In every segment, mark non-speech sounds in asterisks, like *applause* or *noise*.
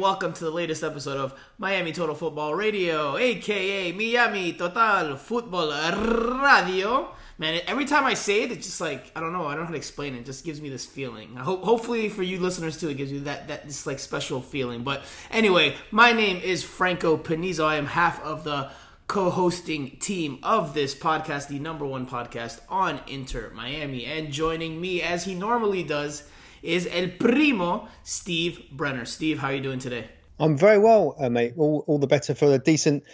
welcome to the latest episode of Miami Total Football Radio, aka Miami Total Football Radio. Man, every time I say it, it's just like I don't know. I don't know how to explain it. It just gives me this feeling. I hope, hopefully, for you listeners too, it gives you that that this like special feeling. But anyway, my name is Franco Panizo. I am half of the co-hosting team of this podcast, the number one podcast on Inter Miami, and joining me as he normally does is El Primo, Steve Brenner. Steve, how are you doing today? I'm very well, uh, mate. All, all the better for a decent,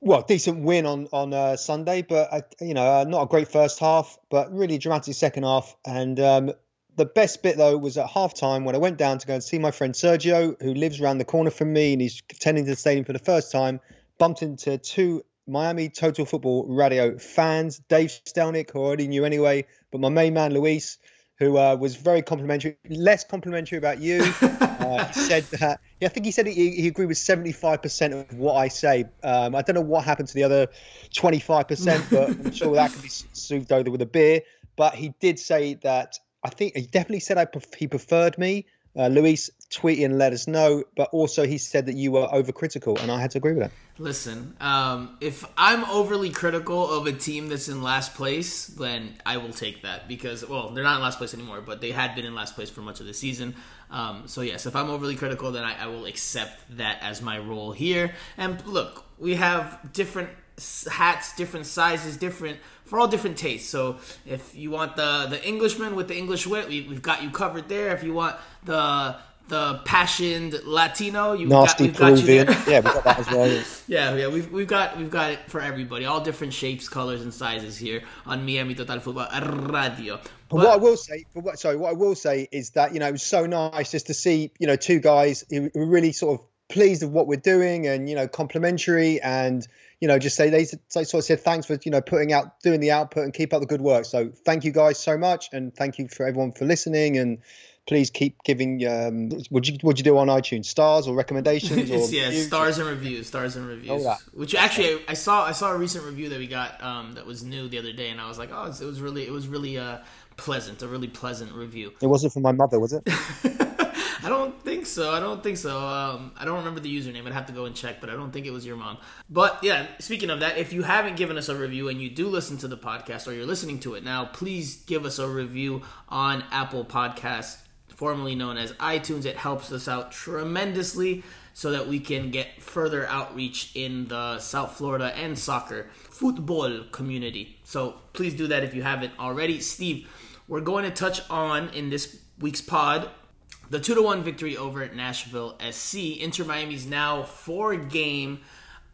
well, decent win on on uh, Sunday, but uh, you know, uh, not a great first half, but really dramatic second half. And um, the best bit though was at half time when I went down to go and see my friend Sergio, who lives around the corner from me, and he's attending the stadium for the first time. Bumped into two Miami Total Football Radio fans, Dave Stelnick, who I already knew anyway, but my main man Luis who uh, was very complimentary, less complimentary about you. *laughs* uh, said that, yeah, I think he said he, he agreed with 75% of what I say. Um, I don't know what happened to the other 25%, but I'm *laughs* sure that could be soothed over with a beer. But he did say that, I think he definitely said I pref- he preferred me. Uh, Luis, tweet and let us know. But also, he said that you were overcritical, and I had to agree with that. Listen, um, if I'm overly critical of a team that's in last place, then I will take that because, well, they're not in last place anymore, but they had been in last place for much of the season. Um, so, yes, if I'm overly critical, then I, I will accept that as my role here. And look, we have different hats, different sizes, different for all different tastes. So if you want the the Englishman with the English wit, we, have got you covered there. If you want the the passioned Latino, you nasty got, Peruvian, got yeah, we got that as well. *laughs* yeah, yeah, we've we've got we've got it for everybody, all different shapes, colors, and sizes here on Miami Total Football Radio. But, but what I will say, what, sorry, what I will say is that you know it was so nice just to see you know two guys who were really sort of pleased with what we're doing and you know complimentary and you know, just say they, they sort of said thanks for you know putting out doing the output and keep up the good work. So thank you guys so much, and thank you for everyone for listening and. Please keep giving. Um, would you would you do on iTunes? Stars or recommendations? *laughs* Or yeah, reviews? stars and reviews. Stars and reviews. Which actually, I saw I saw a recent review that we got um, that was new the other day, and I was like, oh, it was really it was really uh, pleasant, a really pleasant review. It wasn't for my mother, was it? *laughs* *laughs* I don't think so. I don't think so. Um, I don't remember the username. I'd have to go and check, but I don't think it was your mom. But yeah, speaking of that, if you haven't given us a review and you do listen to the podcast or you're listening to it now, please give us a review on Apple Podcasts, formerly known as iTunes. It helps us out tremendously so that we can get further outreach in the South Florida and soccer football community. So please do that if you haven't already. Steve, we're going to touch on in this week's pod the two to one victory over Nashville SC. Inter Miami's now four game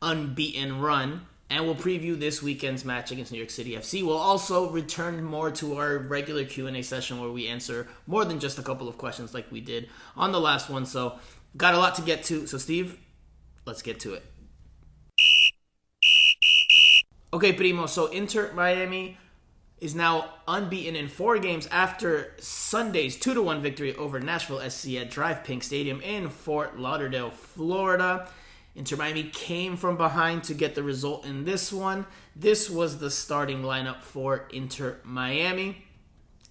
unbeaten run, and we'll preview this weekend's match against New York City FC. We'll also return more to our regular Q and A session where we answer more than just a couple of questions like we did on the last one. So got a lot to get to. So Steve, let's get to it. Okay, Primo. So Inter Miami is now unbeaten in four games after Sunday's 2 1 victory over Nashville SC at DRV PNK Stadium in Fort Lauderdale, Florida. Inter Miami came from behind to get the result in this one. This was the starting lineup for Inter Miami.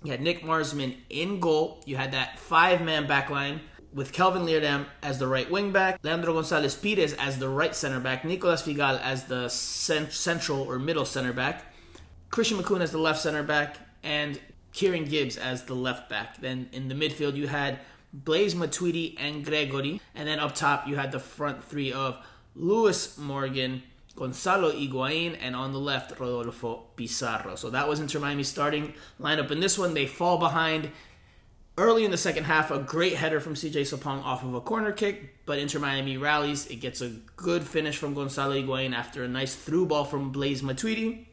You had Nick Marsman in goal. You had that five man backline with Kelvin Leerdam as the right wing back, Leandro Gonzalez Pirez as the right center back, Nicolas Figal as the cent- central or middle center back, Christian Makoun as the left center back, and Kieran Gibbs as the left back. Then in the midfield, you had Blaise Matuidi and Gregore. And then up top, you had the front three of Lewis Morgan, Gonzalo Higuain, and on the left, Rodolfo Pizarro. So that was Inter Miami's starting lineup. In this one, they fall behind early in the second half. A great header from CJ Sapong off of a corner kick, but Inter Miami rallies. It gets a good finish from Gonzalo Higuain after a nice through ball from Blaise Matuidi.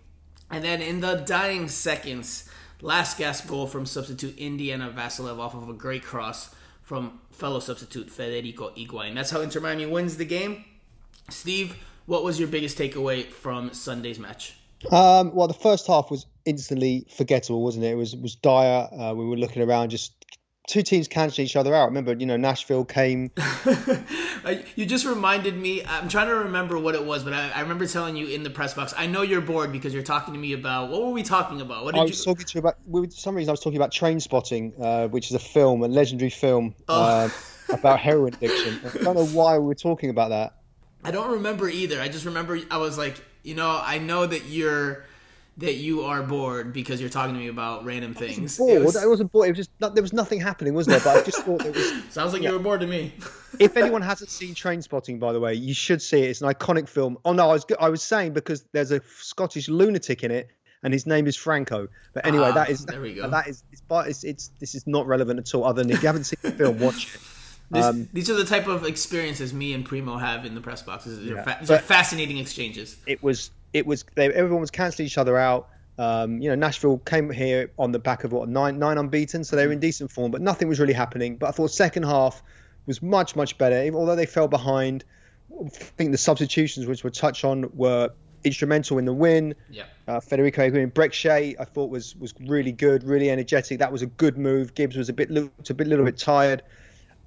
And then in the dying seconds, last gasp goal from substitute Indiana Vassilev off of a great cross from fellow substitute Federico Higuain. That's how Inter Miami wins the game. Steve, what was your biggest takeaway from Sunday's match? Um, well, the first half was instantly forgettable, wasn't it? It was was dire. Uh, we were looking around, just two teams cancel each other out. Remember, you know, Nashville came. *laughs* you just reminded me. I'm trying to remember what it was, but I, I, remember telling you in the press box. I know you're bored because you're talking to me about what were we talking about? What did I was you... talking to you about. For some reason, I was talking about Trainspotting, uh, which is a film, a legendary film oh. uh, *laughs* about heroin addiction. I don't know why we were talking about that. I don't remember either. I just remember I was like, you know, I know that you're that you are bored because you're talking to me about random things. I bored. Was... I wasn't bored. It was just not, there was nothing happening, was there? But I just thought it was. *laughs* Sounds like yeah. you were bored to me. if anyone hasn't seen Trainspotting, by the way, you should see it. It's an iconic film. Oh no, I was I was saying because there's a Scottish lunatic in it, and his name is Franco. But anyway, ah, that is there we go. That is it's, it's, it's this is not relevant at all. Other than if you haven't seen the film, watch it. *laughs* This, um, these are the type of experiences me and Primo have in the press boxes. These, yeah, are, fa- these are fascinating exchanges. It was it was they, everyone was cancelling each other out. Um, you know, Nashville came here on the back of what nine nine unbeaten, so they were in decent form, but nothing was really happening. But I thought second half was much much better, although they fell behind. I think the substitutions, which we'll touch on, were instrumental in the win. Yeah. Uh, Federico Aguirre, Brek Shea, I thought was was really good, really energetic. That was a good move. Gibbs was a bit looked a bit little bit tired.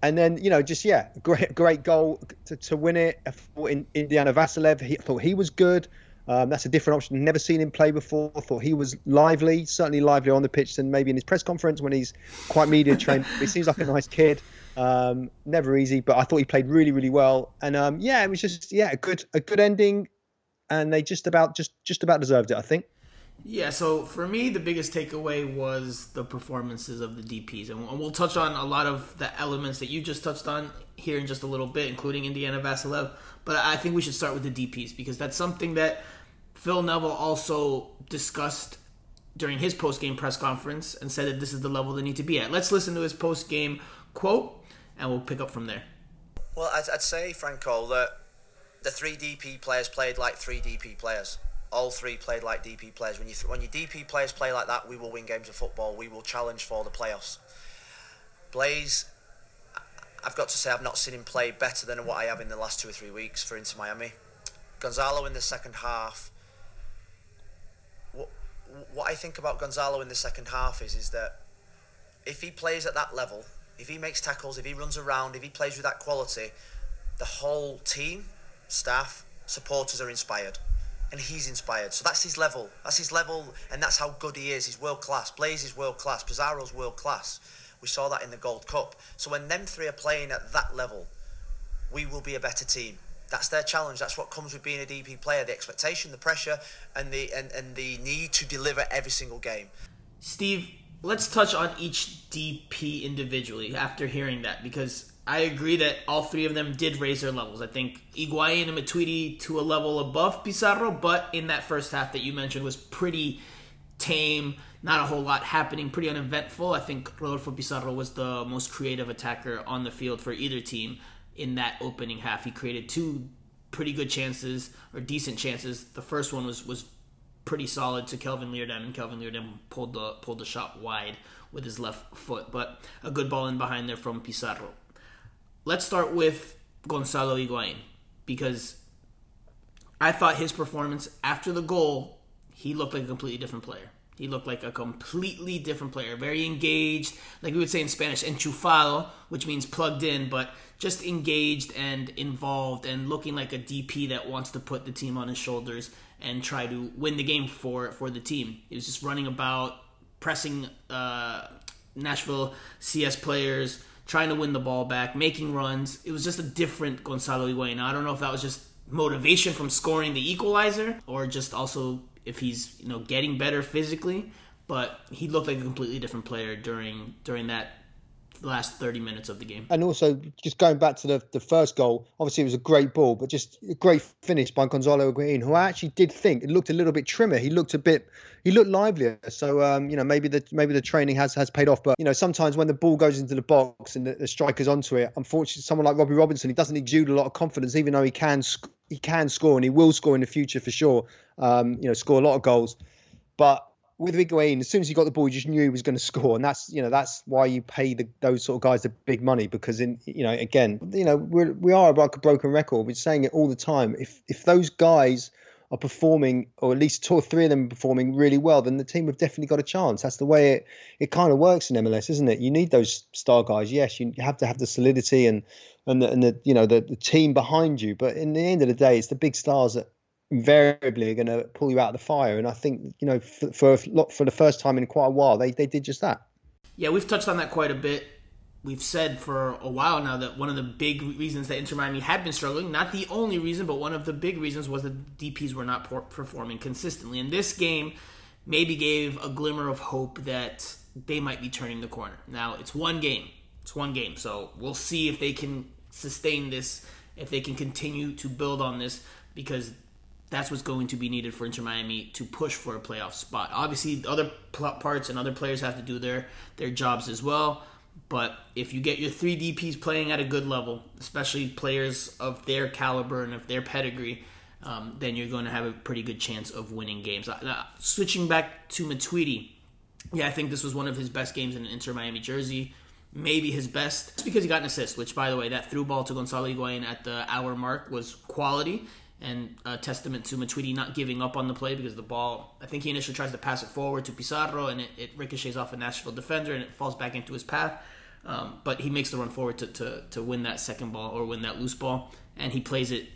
And then, you know, just yeah, great, great goal to, to win it. I thought in Indiana Vassilev, he I thought he was good. Um, that's a different option. Never seen him play before. Thought he was lively, certainly lively on the pitch than maybe in his press conference when he's quite media trained. he seems like a nice kid. Um, never easy, but I thought he played really, really well. And um, yeah, it was just yeah, a good a good ending, and they just about just just about deserved it, I think. Yeah, so for me, the biggest takeaway was the performances of the DPs. And we'll touch on a lot of the elements that you just touched on here in just a little bit, including Indiana Vassilev. But I think we should start with the DPs because that's something that Phil Neville also discussed during his post game press conference and said that this is the level they need to be at. Let's listen to his post game quote and we'll pick up from there. Well, I'd, I'd say, Franco, that the three DP players played like three DP players all three played like DP players. When you when your DP players play like that, we will win games of football. We will challenge for the playoffs. Blaise, I've got to say I've not seen him play better than what I have in the last two or three weeks for Inter Miami. Gonzalo in the second half. What what I think about Gonzalo in the second half is is that if he plays at that level, if he makes tackles, if he runs around, if he plays with that quality, the whole team, staff, supporters are inspired and he's inspired. So that's his level. That's his level, and that's how good he is. He's world class. Blaise is world class. Pizarro's world class. We saw that in the Gold Cup. So when them three are playing at that level, we will be a better team. That's their challenge. That's what comes with being a DP player: the expectation, the pressure, and the and, and the need to deliver every single game. Steve, let's touch on each DP individually after hearing that because I agree that all three of them did raise their levels. I think Higuain and Matuidi to a level above Pizarro, but in that first half that you mentioned was pretty tame, not a whole lot happening, pretty uneventful. I think Rodolfo Pizarro was the most creative attacker on the field for either team in that opening half. He created two pretty good chances or decent chances. The first one was was pretty solid to Kelvin Leerdam, and Kelvin Leerdam pulled the pulled the shot wide with his left foot, but a good ball in behind there from Pizarro let's start with Gonzalo Higuain because I thought his performance after the goal, he looked like a completely different player. He looked like a completely different player, very engaged, like we would say in Spanish, enchufado, which means plugged in, but just engaged and involved and looking like a DP that wants to put the team on his shoulders and try to win the game for for the team. He was just running about, pressing uh, Nashville CS players, trying to win the ball back, making runs. It was just a different Gonzalo Higuain. I don't know if that was just motivation from scoring the equalizer or just also if he's you know getting better physically. But he looked like a completely different player during during that the last 30 minutes of the game. And also, just going back to the, the first goal, obviously it was a great ball, but just a great finish by Gonzalo Higuain, who I actually did think it looked a little bit trimmer. He looked a bit, he looked livelier. So, um, you know, maybe the maybe the training has has paid off. But you know, sometimes when the ball goes into the box and the, the striker's onto it, unfortunately, someone like Robbie Robinson, he doesn't exude a lot of confidence, even though he can he can score and he will score in the future for sure. Um, you know, score a lot of goals, but with Higuain, as soon as he got the ball, you just knew he was going to score, and that's you know that's why you pay the, those sort of guys the big money because in you know again you know we're, we are like a broken record. We're saying it all the time. If if those guys are performing, or at least two or three of them performing really well, then the team have definitely got a chance. That's the way it, it kind of works in MLS, isn't it? You need those star guys. Yes, you have to have the solidity and and the, and the you know the, the team behind you. But in the end of the day, it's the big stars that invariably are going to pull you out of the fire. And I think you know for for, for the first time in quite a while, they they did just that. Yeah, we've touched on that quite a bit we've said for a while now that one of the big reasons that Inter Miami had been struggling, not the only reason, but one of the big reasons was that DPs were not performing consistently. And this game maybe gave a glimmer of hope that they might be turning the corner. Now, it's one game. It's one game. So we'll see if they can sustain this, if they can continue to build on this, because that's what's going to be needed for Inter Miami to push for a playoff spot. Obviously, other parts and other players have to do their, their jobs as well. But if you get your three DPs playing at a good level, especially players of their caliber and of their pedigree, um, then you're going to have a pretty good chance of winning games. Uh, switching back to Matuidi, yeah, I think this was one of his best games in an Inter Miami jersey. Maybe his best. It's because he got an assist, which, by the way, that through ball to Gonzalo Higuain at the hour mark was quality and a testament to Matuidi not giving up on the play because the ball, I think he initially tries to pass it forward to Pizarro and it, it ricochets off a Nashville defender and it falls back into his path. Um, but he makes the run forward to, to, to win that second ball or win that loose ball, and he plays it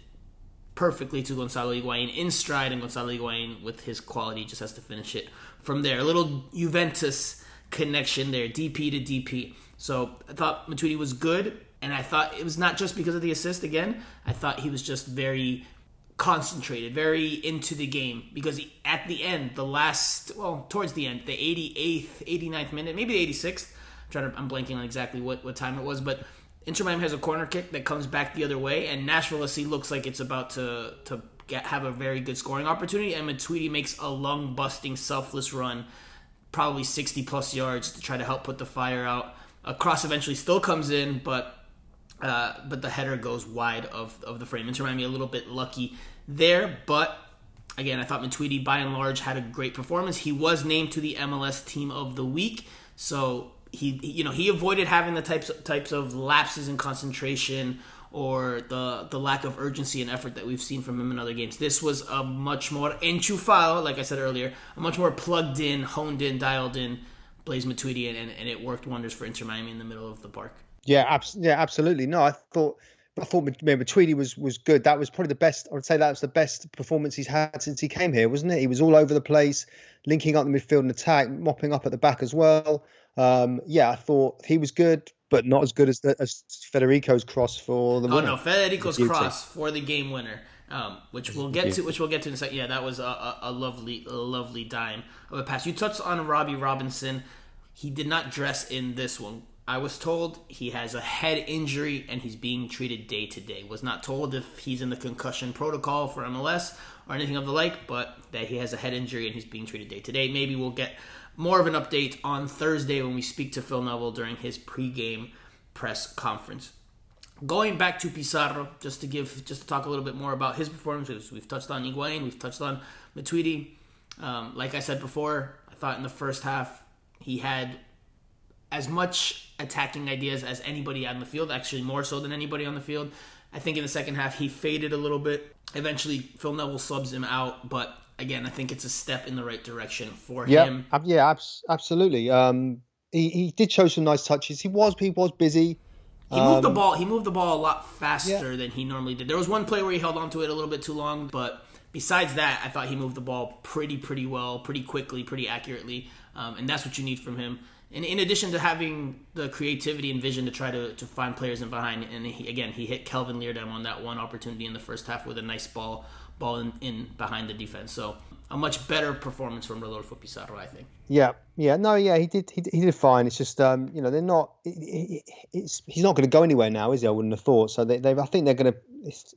perfectly to Gonzalo Higuain in stride, and Gonzalo Higuain, with his quality, just has to finish it from there. A little Juventus connection there, DP to DP. So I thought Matuidi was good, and I thought it was not just because of the assist again. I thought he was just very concentrated, very into the game because at the end, the last, well, towards the end, the 88th, 89th minute, maybe the 86th, I'm trying to, I'm blanking on exactly what, what time it was, but Inter Miami has a corner kick that comes back the other way, and Nashville SC looks like it's about to to get, have a very good scoring opportunity, and Matuidi makes a lung busting, selfless run, probably 60 plus yards to try to help put the fire out. A cross eventually still comes in, but uh, but the header goes wide of, of the frame. Inter Miami a little bit lucky there, but again, I thought Matuidi by and large had a great performance. He was named to the MLS Team of the Week, so he you know he avoided having the types types of lapses in concentration or the the lack of urgency and effort that we've seen from him in other games. This was a much more enchufado, like I said earlier, a much more plugged in, honed in, dialed in Blaise Matuidi, and, and it worked wonders for Inter Miami in the middle of the park. Yeah, abs- yeah, absolutely. No, I thought I thought Matuidi was was good. That was probably the best. I would say that was the best performance he's had since he came here, wasn't it? He was all over the place, linking up the midfield and attack, mopping up at the back as well. Um, yeah, I thought he was good, but not as good as, the, as Federico's cross for the. Oh no, Federico's cross for the game winner. Um, which we'll get to, which we'll get to in a second. Yeah, that was a, a, a lovely, a lovely dime of a pass. You touched on Robbie Robinson. He did not dress in this one. I was told he has a head injury and he's being treated day to day. Was not told if he's in the concussion protocol for MLS or anything of the like, but that he has a head injury and he's being treated day to day. Maybe we'll get more of an update on Thursday when we speak to Phil Neville during his pregame press conference. Going back to Pizarro, just to give, just to talk a little bit more about his performances. We've touched on Higuain, we've touched on Matuidi. Um, like I said before, I thought in the first half he had as much attacking ideas as anybody on the field, actually more so than anybody on the field. I think in the second half he faded a little bit. Eventually, Phil Neville subs him out, but again, I think it's a step in the right direction for yeah, him. Yeah, absolutely. Um, he, he did show some nice touches. He was he was busy. He moved the um, ball. He moved the ball a lot faster yeah. than he normally did. There was one play where he held on to it a little bit too long, but besides that, I thought he moved the ball pretty, pretty well, pretty quickly, pretty accurately, um, and that's what you need from him. And in addition to having the creativity and vision to try to, to find players in behind, and he, again, he hit Kelvin Leerdam on that one opportunity in the first half with a nice ball ball in, in behind the defense. So a much better performance from Rodolfo Pizarro, I think. Yeah, yeah, no, yeah, he did, he, he did fine. It's just, um, you know, they're not. It, it's he's not going to go anywhere now, is he? I wouldn't have thought. So they, they I think they're going to,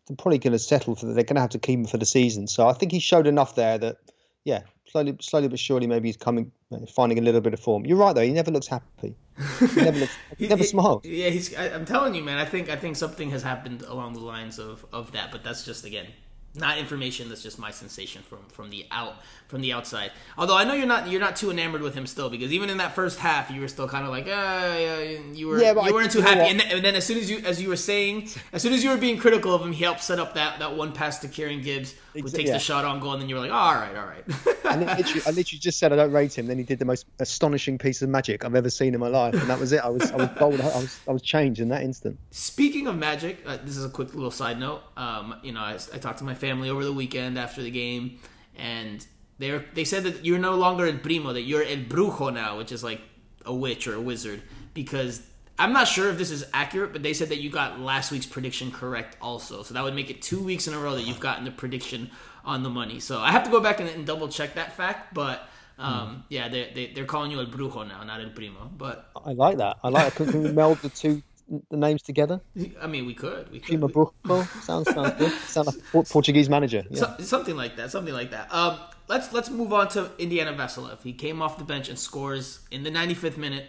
they're probably going to settle for. They're going to have to keep him for the season. So I think he showed enough there that, yeah, slowly, slowly but surely, maybe he's coming, finding a little bit of form. You're right though; he never looks happy. He never looks, *laughs* he never smiles. Yeah, he's. I, am telling you, man. I think I think something has happened along the lines of of that, but that's just again not information. That's just my sensation from from the out from the outside. Although I know you're not you're not too enamored with him still because even in that first half you were still kind of like uh, yeah, you were yeah, you weren't too happy. And then, and then as soon as you as you were saying as soon as you were being critical of him, he helped set up that that one pass to Kieran Gibbs who takes yeah. the shot on goal, and then you were like, oh, all right, all right. I literally, I literally just said I don't rate him. Then he did the most astonishing piece of magic I've ever seen in my life, and that was it. I was I was bold. I was I was changed in that instant. Speaking of magic, uh, this is a quick little side note. Um, you know, I, I talked to my family over the weekend after the game, and they were, they said that you're no longer El Primo, that you're El Brujo now, which is like a witch or a wizard. Because I'm not sure if this is accurate, but they said that you got last week's prediction correct also. So that would make it two weeks in a row that you've gotten the prediction on the money. So I have to go back and, and double check that fact, but. Um, yeah, they, they, they're calling you El Brujo now, not El Primo. But I like that. I like. Can, can we meld the two the names together? I mean, we could. We could. We- sounds sounds good. *laughs* Sound like a Portuguese manager. Yeah. So, something like that. Something like that. Um, let's let's move on to Indiana Vassilev. He came off the bench and scores in the 95th minute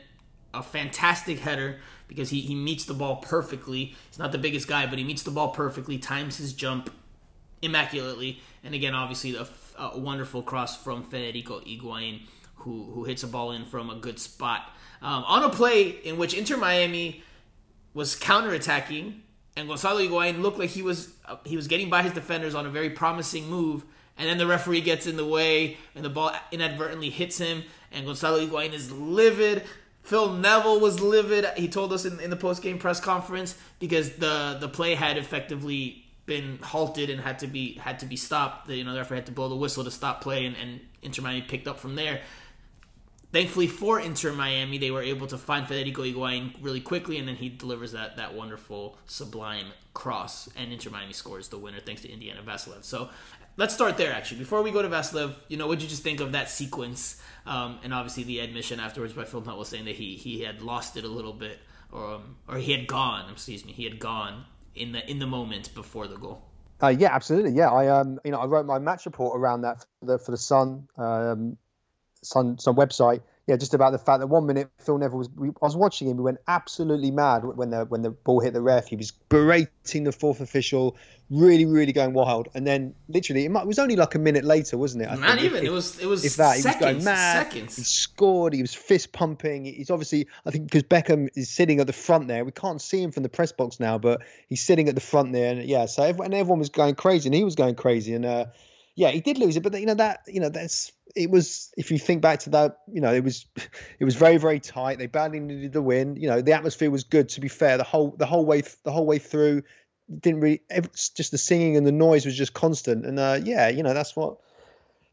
a fantastic header because he, he meets the ball perfectly. He's not the biggest guy, but he meets the ball perfectly, times his jump immaculately, and again, obviously, a, a wonderful cross from Federico Higuain, who who hits a ball in from a good spot um, on a play in which Inter Miami was counterattacking, and Gonzalo Higuain looked like he was uh, he was getting by his defenders on a very promising move, and then the referee gets in the way, and the ball inadvertently hits him, and Gonzalo Higuain is livid. Phil Neville was livid. He told us in, in the post game press conference because the the play had effectively been halted and had to be had to be stopped. The, you know, the referee had to blow the whistle to stop play, and, and Inter Miami picked up from there. Thankfully for Inter Miami, they were able to find Federico Higuain really quickly, and then he delivers that that wonderful, sublime cross, and Inter Miami scores the winner thanks to Indiana Vassilev. So let's start there, actually. Before we go to Vassilev, you know, what did you just think of that sequence? Um, and obviously the admission afterwards by Phil was saying that he he had lost it a little bit, or um, or he had gone. Excuse me, he had gone in the in the moment before the goal. Uh, yeah, absolutely. Yeah, I um, you know, I wrote my match report around that for the for the Sun, um, Sun Sun website. Yeah, just about the fact that one minute Phil Neville was. We, I was watching him. We went absolutely mad when the when the ball hit the ref. He was berating the fourth official, really, really going wild. And then literally, it, might, it was only like a minute later, wasn't it? I Not even. if- it was it was if that, he was going mad. Seconds. He scored. He was fist pumping. He's obviously, I think, because Beckham is sitting at the front there. We can't see him from the press box now, but he's sitting at the front there. And yeah, so everyone, and everyone was going crazy, and he was going crazy. And uh, yeah, he did lose it, but you know that, you know, that's it was. If you think back to that, you know, it was, it was very, very tight. They badly needed the win. You know, the atmosphere was good. To be fair, the whole, the whole way, the whole way through, didn't really. Just the singing and the noise was just constant. And uh, yeah, you know, that's what.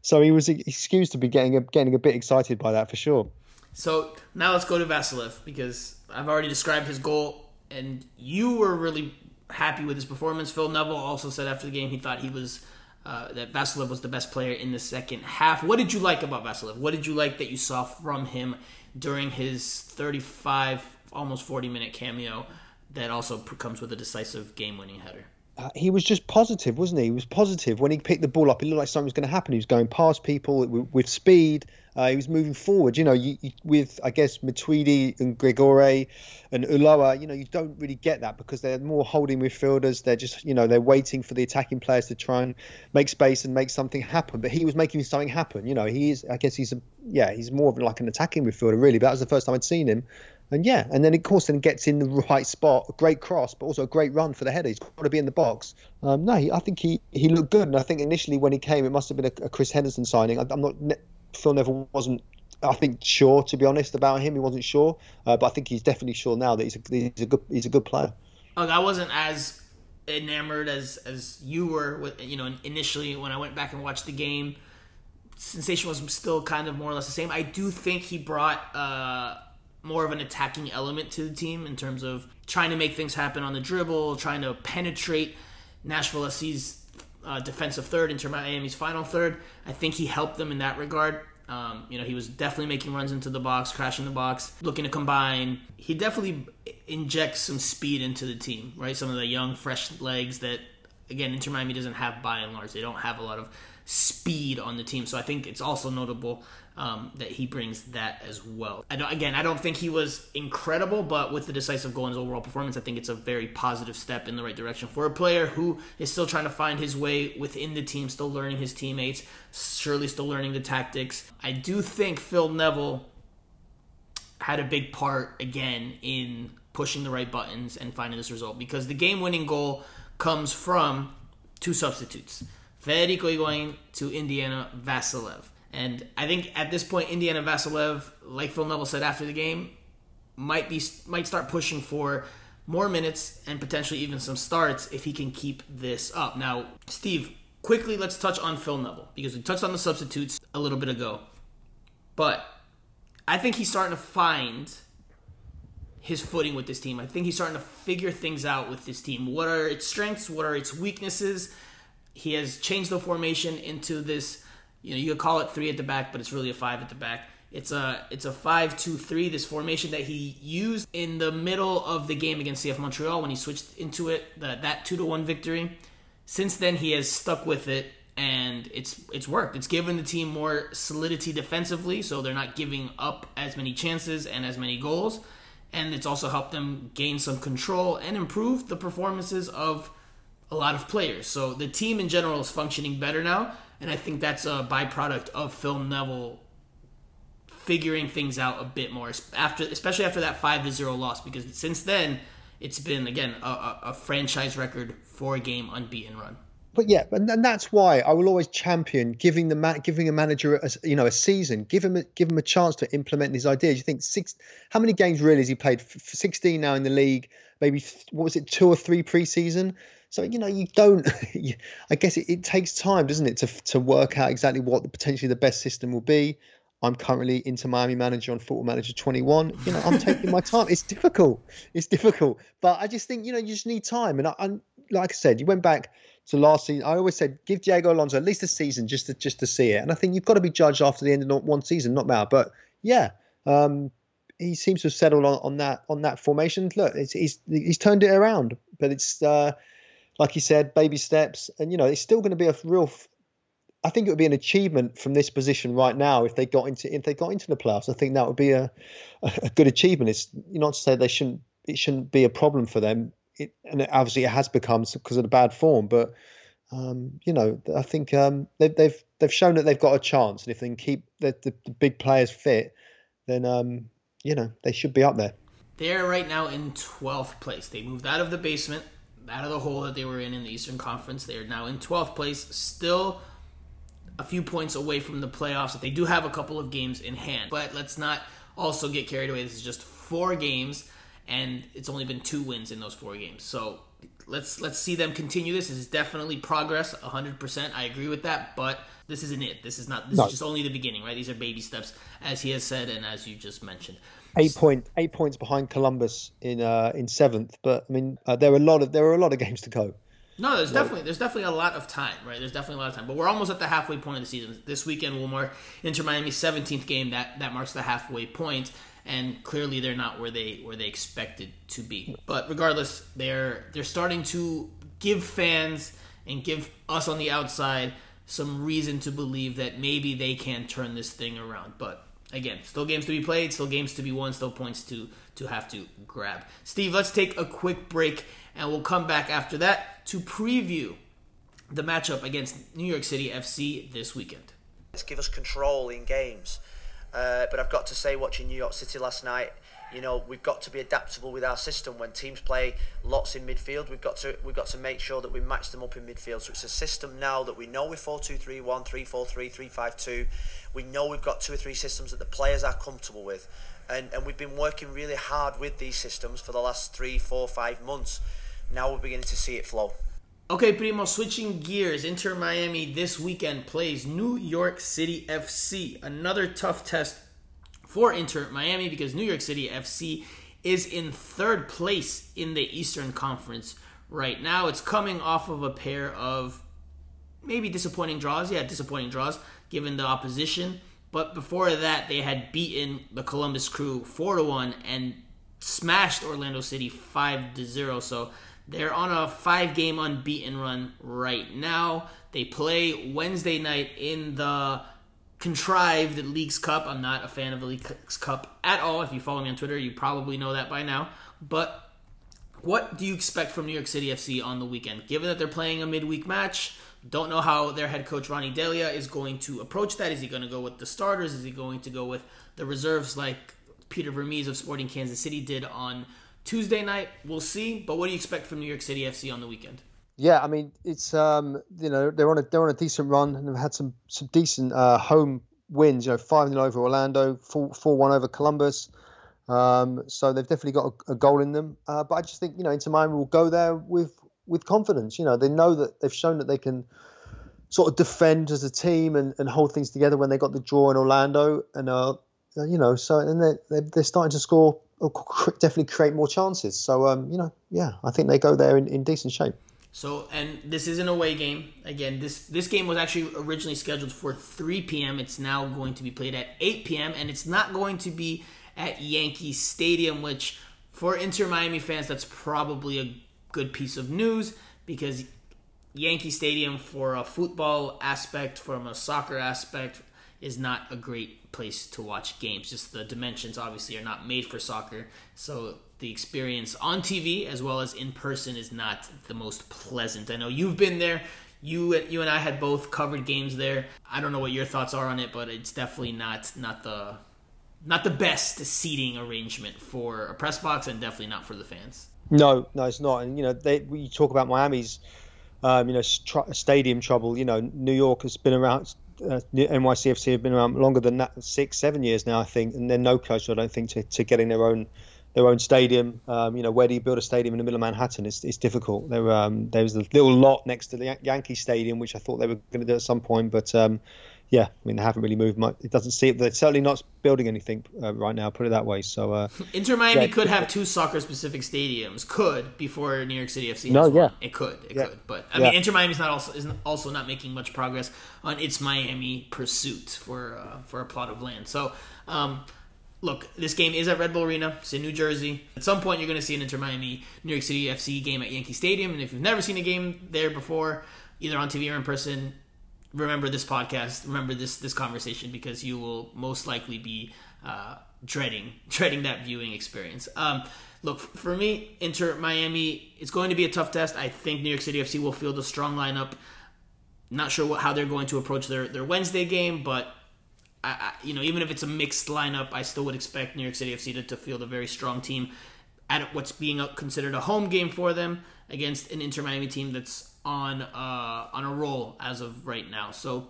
So he was excused to be getting a, getting a bit excited by that for sure. So now let's go to Vassilev because I've already described his goal, and you were really happy with his performance. Phil Neville also said after the game he thought he was uh, that Vassilev was the best player in the second half. What did you like about Vassilev? What did you like that you saw from him during his 35, almost 40 minute cameo that also comes with a decisive game winning header? Uh, he was just positive, wasn't he? He was positive when he picked the ball up. It looked like something was going to happen. He was going past people with, speed. Uh, he was moving forward. You know, you, you, with I guess Matuidi and Gregore and Ulloa, you know, you don't really get that because they're more holding midfielders. They're just, you know, they're waiting for the attacking players to try and make space and make something happen. But he was making something happen. You know, he is. I guess he's a yeah, he's more of like an attacking midfielder really. But that was the first time I'd seen him. And yeah, and then of course then gets in the right spot, a great cross, but also a great run for the header. He's got to be in the box. Um, no, he, I think he, he looked good, and I think initially when he came, it must have been a, a Chris Henderson signing. I, I'm not Phil Neville wasn't, I think, sure to be honest about him. He wasn't sure, uh, but I think he's definitely sure now that he's a, he's a good he's a good player. I wasn't as enamored as as you were with you know initially when I went back and watched the game. Sensation was still kind of more or less the same. I do think he brought uh, more of an attacking element to the team in terms of trying to make things happen on the dribble, trying to penetrate Nashville SC's uh, defensive third into Miami's final third. I think he helped them in that regard. Um, you know, he was definitely making runs into the box, crashing the box, looking to combine. He definitely injects some speed into the team, right? Some of the young, fresh legs that, again, Inter Miami doesn't have by and large. They don't have a lot of speed on the team. So I think it's also notable um, that he brings that as well. I again, I don't think he was incredible, but with the decisive goal and his overall performance, I think it's a very positive step in the right direction for a player who is still trying to find his way within the team, still learning his teammates, surely still learning the tactics. I do think Phil Neville had a big part again in pushing the right buttons and finding this result because the game-winning goal comes from two substitutes. Federico Higuain to Indiana Vassilev. And I think at this point, Indiana Vassilev, like Phil Neville said after the game, might be might start pushing for more minutes and potentially even some starts if he can keep this up. Now, Steve, quickly let's touch on Phil Neville because we touched on the substitutes a little bit ago. But I think he's starting to find his footing with this team. I think he's starting to figure things out with this team. What are its strengths? What are its weaknesses? He has changed the formation into this you know, you could call it three at the back, but it's really a five at the back. It's a it's a five two three. This formation that he used in the middle of the game against CF Montreal when he switched into it, the, that two to one victory. Since then, he has stuck with it, and it's it's worked. It's given the team more solidity defensively, so they're not giving up as many chances and as many goals. And it's also helped them gain some control and improve the performances of a lot of players. So the team in general is functioning better now and I think that's a byproduct of Phil Neville figuring things out a bit more after, especially after that five to zero loss. Because since then, it's been again a, a franchise record four game unbeaten run. But yeah, and, and that's why I will always champion giving the ma- giving a manager a, you know a season, give him a, give him a chance to implement these ideas. You think six? How many games really has he played? F- Sixteen now in the league. Maybe what was it, two or three preseason? So you know, you don't. *laughs* I guess it, it, takes time, doesn't it, to to work out exactly what the, potentially the best system will be. I'm currently Inter Miami manager on Football Manager 21. You know, I'm taking my *laughs* time. It's difficult. It's difficult, but I just think you know you just need time. And I, I'm like I said, you went back to last season. I always said give Diego Alonso at least a season just to just to see it. And I think you've got to be judged after the end of one season, not now. But yeah, um, he seems to have settled on, on that on that formation. Look, he's he's turned it around, but it's. Uh, like you said, baby steps, and you know it's still going to be a real. I think it would be an achievement from this position right now if they got into if they got into the playoffs. I think that would be a, a good achievement. It's not to say they shouldn't it shouldn't be a problem for them, it, and it, obviously it has become because of the bad form. But um, you know, I think um, they've they've they've shown that they've got a chance, and if they can keep the, the, the big players fit, then um, you know they should be up there. They're right now in 12th place. They moved out of the basement out of the hole that they were in in the Eastern Conference. They are now in 12th place, still a few points away from the playoffs. They do have a couple of games in hand, but let's not also get carried away. This is just four games, and it's only been two wins in those four games. So let's let's see them continue this. This is definitely progress, 100%. I agree with that, but this isn't it. This is not. This no. is just only the beginning, right? These are baby steps, as he has said, and as you just mentioned eight point eight points behind Columbus in uh, in seventh. But I mean, uh, there are a lot of there are a lot of *laughs* games to go. No, there's definitely there's definitely a lot of time, right? There's definitely a lot of time, but we're almost at the halfway point of the season. This weekend will mark Inter Miami's 17th game. That that marks the halfway point, and clearly they're not where they where they expected to be. But regardless, they're they're starting to give fans and give us on the outside some reason to believe that maybe they can turn this thing around. But again, still games to be played, still games to be won, still points to to have to grab. Steve, let's take a quick break and we'll come back after that to preview the matchup against New York City FC this weekend. Let's give us control in games. Uh, but I've got to say, watching New York City last night, you know we've got to be adaptable with our system. When teams play lots in midfield we've got to we've got to make sure that we match them up in midfield. So it's a system now that we know we're 4-2-3-1 3-4-3 3-5-2 we know we've got two or three systems that the players are comfortable with. And and we've been working really hard with these systems for the last three four five months. Now we're beginning to see it flow. Okay, Primo, switching gears. Inter Miami this weekend plays New York City FC. Another tough test for Inter Miami because New York City FC is in third place in the Eastern Conference right now. It's coming off of a pair of maybe disappointing draws. Yeah, disappointing draws given the opposition. But before that, they had beaten the Columbus Crew 4 to 1 and smashed Orlando City 5 to 0. So They're on a five game unbeaten run right now. They play Wednesday night in the contrived Leagues Cup. I'm not a fan of the Leagues Cup at all. If you follow me on Twitter, you probably know that by now. But what do you expect from New York City FC on the weekend? Given that they're playing a midweek match, don't know how their head coach Ronny Deila is going to approach that. Is he going to go with the starters? Is he going to go with the reserves like Peter Vermes of Sporting Kansas City did on Tuesday night? We'll see. But what do you expect from New York City FC on the weekend? Yeah, I mean it's um, you know they're on a they're on a decent run and they've had some some decent uh, home wins. You know, five 0 over Orlando, four four one over Columbus. Um, so they've definitely got a, a goal in them. Uh, but I just think you know Inter Miami will go there with with confidence. You know, they know that they've shown that they can sort of defend as a team and, and hold things together when they got the draw in Orlando. And, uh, you know, so and they're, they're starting to score, definitely create more chances. So, um, you know, yeah, I think they go there in, in decent shape. So, and this is an away game. Again, this this game was actually originally scheduled for 3 p.m. It's now going to be played at 8 p.m. and it's not going to be at Yankee Stadium, which for Inter Miami fans, that's probably a good piece of news because Yankee Stadium, for a football aspect, from a soccer aspect, is not a great place to watch games. Just the dimensions, obviously, are not made for soccer. So the experience on TV as well as in person is not the most pleasant. I know you've been there. You you and I had both covered games there. I don't know what your thoughts are on it, but it's definitely not not the not the best seating arrangement for a press box, and definitely not for the fans. No, no, it's not. And you know, they we talk about Miami's, um, you know, stadium trouble. You know, New York has been around. Uh, NYCFC have been around longer than that, six, seven years now, I think, and they're no closer, I don't think, to, to getting their own their own stadium. Um, you know, where do you build a stadium in the middle of Manhattan? It's, it's difficult. There, um, there was a little lot next to the Yankee Stadium, which I thought they were going to do at some point, but um, yeah, I mean they haven't really moved much. It doesn't seem they're certainly not building anything uh, right now. Put it that way. So uh, *laughs* Inter Miami yeah. could have two soccer specific stadiums. Could before New York City FC. No, yeah, it could. It yeah. could. But I yeah. mean, Inter Miami is not also is also not making much progress on its Miami pursuit for uh, for a plot of land. So. Um, look, this game is at Red Bull Arena. It's in New Jersey. At some point, you're going to see an Inter Miami New York City FC game at Yankee Stadium. And if you've never seen a game there before, either on TV or in person, remember this podcast, remember this this conversation because you will most likely be uh, dreading *laughs* dreading that viewing experience. Um, look for me, Inter Miami. It's going to be a tough test. I think New York City FC will field a strong lineup. Not sure what, how they're going to approach their their Wednesday game, but. I, I, you know, even if it's a mixed lineup, I still would expect New York City FC to, to field a very strong team at what's being considered a home game for them against an Inter Miami team that's on uh, on a roll as of right now. So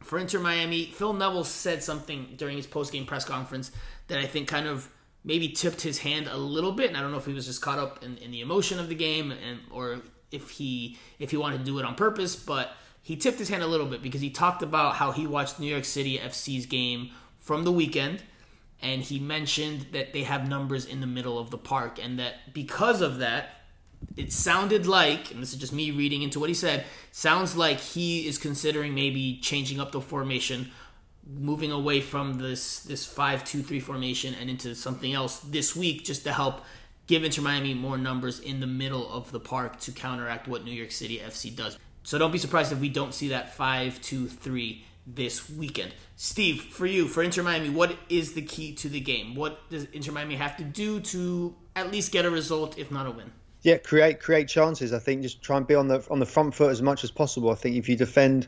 for Inter Miami, Phil Neville said something during his post game press conference that I think kind of maybe tipped his hand a little bit. And I don't know if he was just caught up in, in the emotion of the game and or if he if he wanted to do it on purpose, but he tipped his hand a little bit because he talked about how he watched New York City FC's game from the weekend and he mentioned that they have numbers in the middle of the park and that because of that it sounded like, and this is just me reading into what he said, sounds like he is considering maybe changing up the formation, moving away from this this five two three formation and into something else this week, just to help give Inter Miami more numbers in the middle of the park to counteract what New York City FC does. So don't be surprised if we don't see that five two three this weekend. Steve, for you, for Inter Miami, what is the key to the game? What does Inter Miami have to do to at least get a result, if not a win? Yeah, create create chances. I think just try and be on the on the front foot as much as possible. I think if you defend,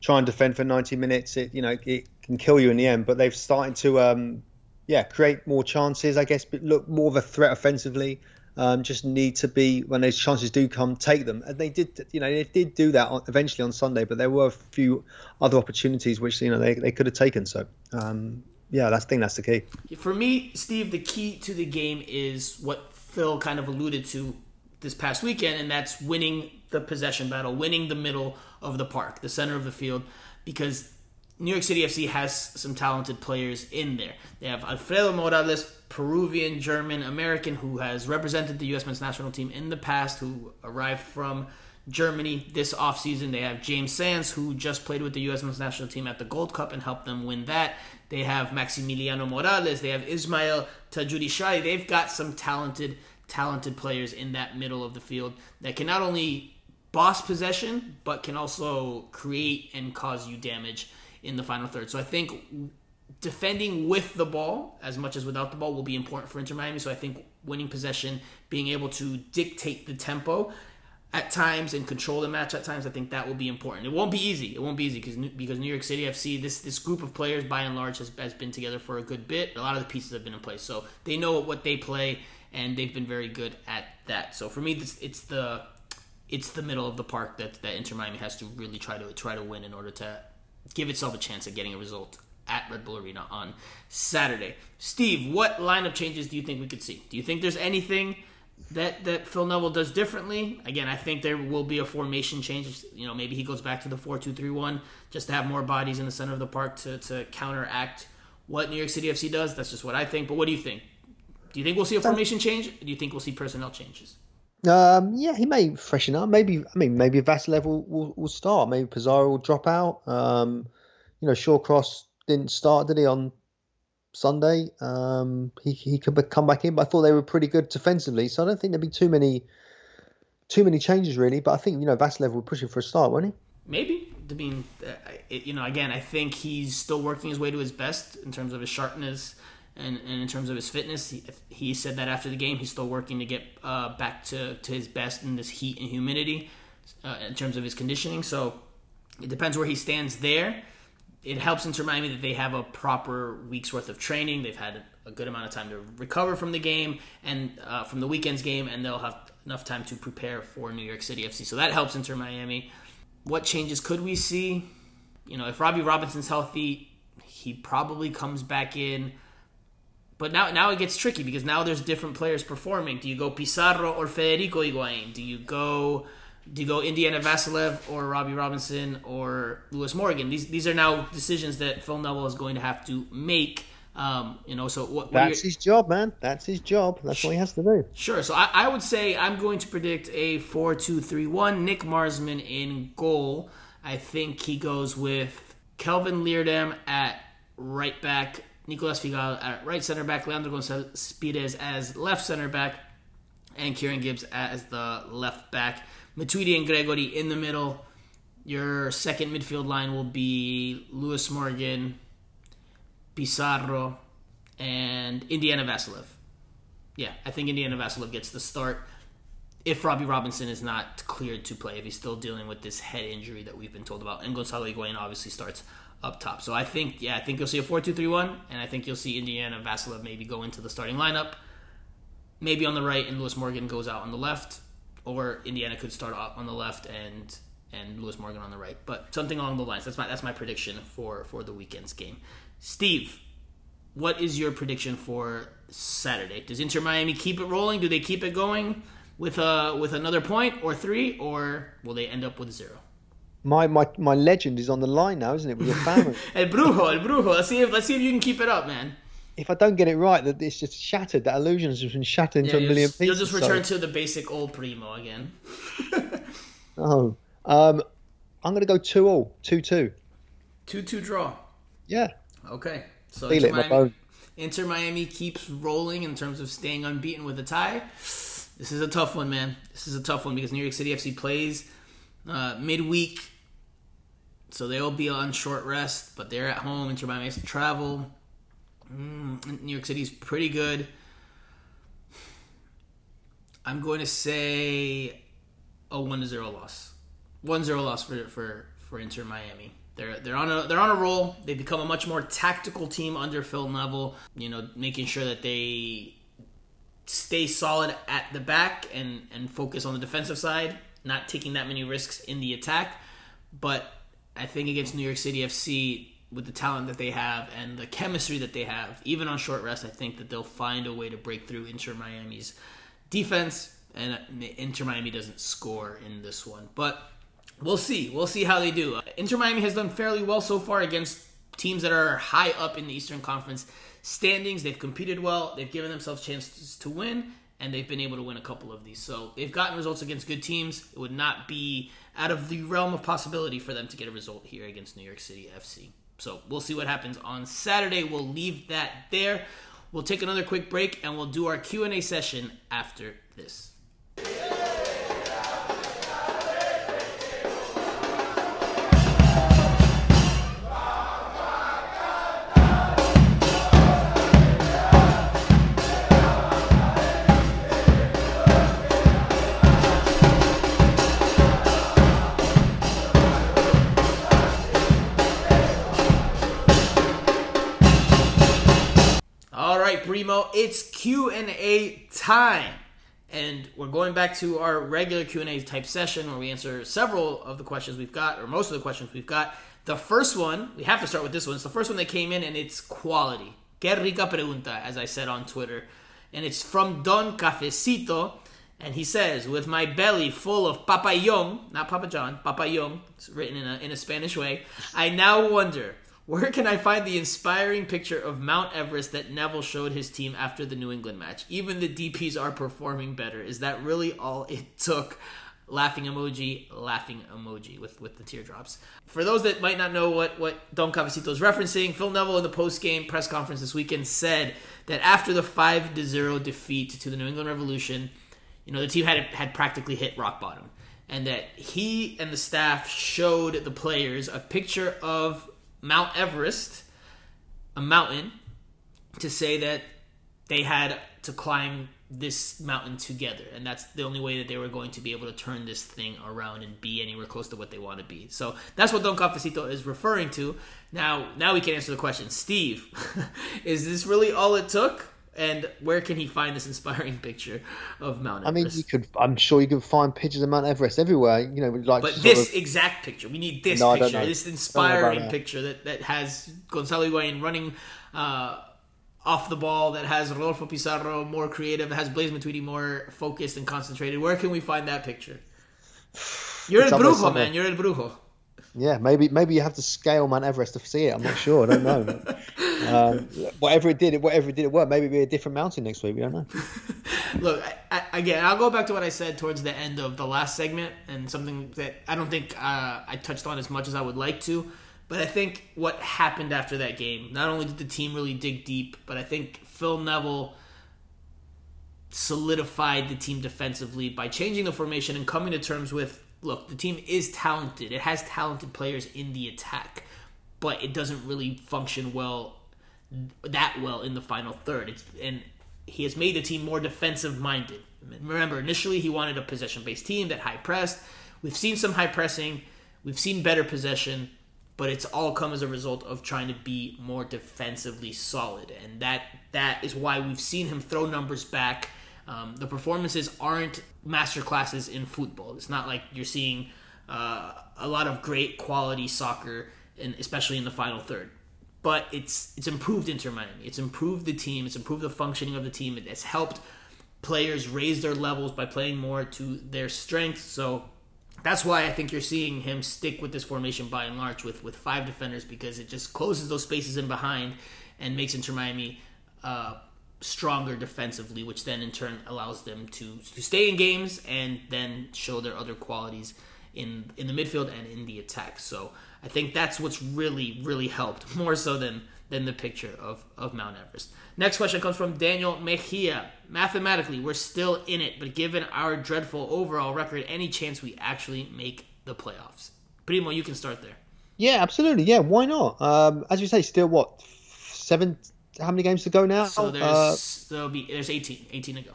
try and defend for 90 minutes, it you know it can kill you in the end. But they've started to um, yeah create more chances. I guess, but look more of a threat offensively. Um, just need to be when those chances do come, take them. And they did, you know, they did do that eventually on Sunday. But there were a few other opportunities which you know they, they could have taken. So um, yeah, that's, I that's the key. For me, Steve, the key to the game is what Phil kind of alluded to this past weekend, and that's winning the possession battle, winning the middle of the park, the center of the field, because New York City FC has some talented players in there. They have Alfredo Morales, Peruvian, German, American, who has represented the U.S. men's national team in the past, who arrived from Germany this offseason. They have James Sands, who just played with the U.S. men's national team at the Gold Cup and helped them win that. They have Maximiliano Moralez. They have Ismael Tajouri They've got some talented talented players in that middle of the field that can not only boss possession, but can also create and cause you damage in the final third. So I think defending with the ball as much as without the ball will be important for Inter Miami. So I think winning possession, being able to dictate the tempo at times and control the match at times, I think that will be important. It won't be easy. It won't be easy because because New York City FC, this this group of players by and large has, has been together for a good bit. A lot of the pieces have been in place, so they know what they play and they've been very good at that. So for me, this, it's the it's the middle of the park that that Inter Miami has to really try to try to win in order to give itself a chance at getting a result at Red Bull Arena on Saturday. Steve, what lineup changes do you think we could see? Do you think there's anything that that Phil Neville does differently? Again, I think there will be a formation change. You know, maybe he goes back to the four-two-three-one just to have more bodies in the center of the park to to counteract what New York City FC does. That's just what I think. But what do you think? Do you think we'll see a formation change? do you think we'll see personnel changes? Um, yeah, he may freshen up. Maybe I mean maybe Vassilev will, will, will start. Maybe Pizarro will drop out. Um, you know, Shawcross didn't start, did he, on Sunday? Um, he he could come back in, but I thought they were pretty good defensively, so I don't think there'd be too many too many changes really. But I think you know Vassilev will push him for a start, won't he? Maybe. I mean, uh, you know, again, I think he's still working his way to his best in terms of his sharpness and, and in terms of his fitness. He, he, said that after the game, he's still working to get uh, back to, to his best in this heat and humidity uh, in terms of his conditioning. So it depends where he stands there. It helps Inter Miami that they have a proper week's worth of training. They've had a good amount of time to recover from the game and uh, from the weekend's game, and they'll have enough time to prepare for New York City FC. So that helps Inter Miami. What changes could we see? You know, if Robbie Robinson's healthy, he probably comes back in. But now, now it gets tricky because now there's different players performing. Do you go Pizarro or Federico Higuain? Do you go, do you go Indiana Vassilev or Robbie Robinson or Lewis Morgan? These these are now decisions that Phil Neville is going to have to make. Um, you know, so what? what That's his job, man. That's his job. That's what he has to do. Sure. So I, I would say I'm going to predict a four-two-three-one. Nick Marsman in goal. I think he goes with Kelvin Leerdam at right back, Nicolas Figal at right center back, Leandro Gonzalez Pires as left center back, and Kieran Gibbs as the left back. Matuidi and Gregore in the middle. Your second midfield line will be Lewis Morgan, Pizarro, and Indiana Vassilev. Yeah, I think Indiana Vassilev gets the start if Robbie Robinson is not cleared to play, if he's still dealing with this head injury that we've been told about. And Gonzalo Higuain obviously starts up top. So I think, yeah, I think you'll see a 4 2 3 1, and I think you'll see Indiana Vassilev maybe go into the starting lineup. Maybe on the right, and Lewis Morgan goes out on the left, or Indiana could start off on the left and and Lewis Morgan on the right. But something along the lines. That's my that's my prediction for for the weekend's game. Steve, what is your prediction for Saturday? Does Inter Miami keep it rolling? Do they keep it going with a with another point or three, or will they end up with zero? My my my legend is on the line now, isn't it? With your family. *laughs* el brujo, el brujo. Let's see if let's see if you can keep it up, man. If I don't get it right, that it's just shattered. That illusion has been shattered into Yeah, a million pieces. you'll just return so- to the basic old primo again. *laughs* Oh, um, I'm going to go two all, two two. Two two draw. Yeah, Okay. So Feel Inter it in my Miami. Inter Miami keeps rolling in terms of staying unbeaten with a tie. This is a tough one, man. This is a tough one because New York City FC plays uh, midweek, so they'll be on short rest, but they're at home. Inter Miami has to travel. Mm, New York City's pretty good. I'm going to say a 1 0 loss. One zero loss for for for Inter Miami. They're they're on a they're on a roll. They become a much more tactical team under Phil Neville. You know, making sure that they stay solid at the back and and focus on the defensive side, not taking that many risks in the attack. But I think against New York City FC, with the talent that they have and the chemistry that they have, even on short rest, I think that they'll find a way to break through Inter Miami's defense, and Inter Miami doesn't score in this one. But we'll see. We'll see how they do. Inter Miami has done fairly well so far against teams that are high up in the Eastern Conference standings. They've competed well. They've given themselves chances to win, and they've been able to win a couple of these. So they've gotten results against good teams. It would not be out of the realm of possibility for them to get a result here against New York City FC. So we'll see what happens on Saturday. We'll leave that there. We'll take another quick break and we'll do our Q&A session after this. It's Q&A time. And we're going back to our regular Q&A type session where we answer several of the questions we've got or most of the questions we've got. The first one, we have to start with this one. It's the first one that came in and it's quality. Que rica pregunta, as I said on Twitter. And it's from Don Cafecito. And he says, with my belly full of papayón, not Papa John, papayón, it's written in a, in a Spanish way, I now wonder, where can I find the inspiring picture of Mount Everest that Neville showed his team after the New England match? Even the DPs are performing better. Is that really all it took? Laughing emoji, laughing emoji with, with the teardrops. For those that might not know what, what Don Cafecito is referencing, Phil Neville in the post game press conference this weekend said that after the 5 0 defeat to the New England Revolution, you know, the team had had practically hit rock bottom. And that he and the staff showed the players a picture of Mount Everest, a mountain, to say that they had to climb this mountain together, and that's the only way that they were going to be able to turn this thing around and be anywhere close to what they want to be. So that's what Don Cafecito is referring to. Now, now we can answer the question, Steve. *laughs* is this really all it took? And where can he find this inspiring *laughs* picture of Mount Everest? I mean, you could. I'm sure you could find pictures of Mount Everest everywhere. You know, like. But this of- exact picture, we need this No, picture, this inspiring that. picture that, that has Gonzalo Higuain running uh, off the ball, that has Rodolfo Pizarro more creative, that has Blaise Matuidi more focused and concentrated. Where can we find that picture? You're It's El Brujo, man. You're El Brujo. Yeah, maybe maybe you have to scale Mount Everest to see it. I'm not sure. I don't know. *laughs* um, whatever it did, whatever it did, it worked. Maybe it'll be a different mountain next week. We don't know. *laughs* Look, I, I, again, I'll go back to what I said towards the end of the last segment, and something that I don't think uh, I touched on as much as I would like to. But I think what happened after that game, not only did the team really dig deep, but I think Phil Neville solidified the team defensively by changing the formation and coming to terms with look, the team is talented. It has talented players in the attack, but it doesn't really function well that well in the final third. It's and he has made the team more defensive minded. Remember, initially he wanted a possession based team that high pressed. We've seen some high pressing, we've seen better possession, but it's all come as a result of trying to be more defensively solid, and that that is why we've seen him throw numbers back. Um, the performances aren't master classes in football. It's not like you're seeing uh, a lot of great quality soccer, especially in the final third but it's it's improved Inter Miami. It's improved the team. It's improved the functioning of the team. It has helped players raise their levels by playing more to their strengths. So that's why I think you're seeing him stick with this formation by and large with with five defenders because it just closes those spaces in behind and makes Inter Miami uh, stronger defensively, which then in turn allows them to to stay in games and then show their other qualities in in the midfield and in the attack. So I think that's what's really really helped *laughs* more so than than the picture of of Mount Everest. Next question comes from Daniel Mejia. Mathematically, we're still in it, but given our dreadful overall record, any chance we actually make the playoffs? Primo, you can start there. Yeah, absolutely. Yeah, why not? Um, as you say, still what seven? How many games to go now? So there's Uh, there'll be there's 18 18 to go.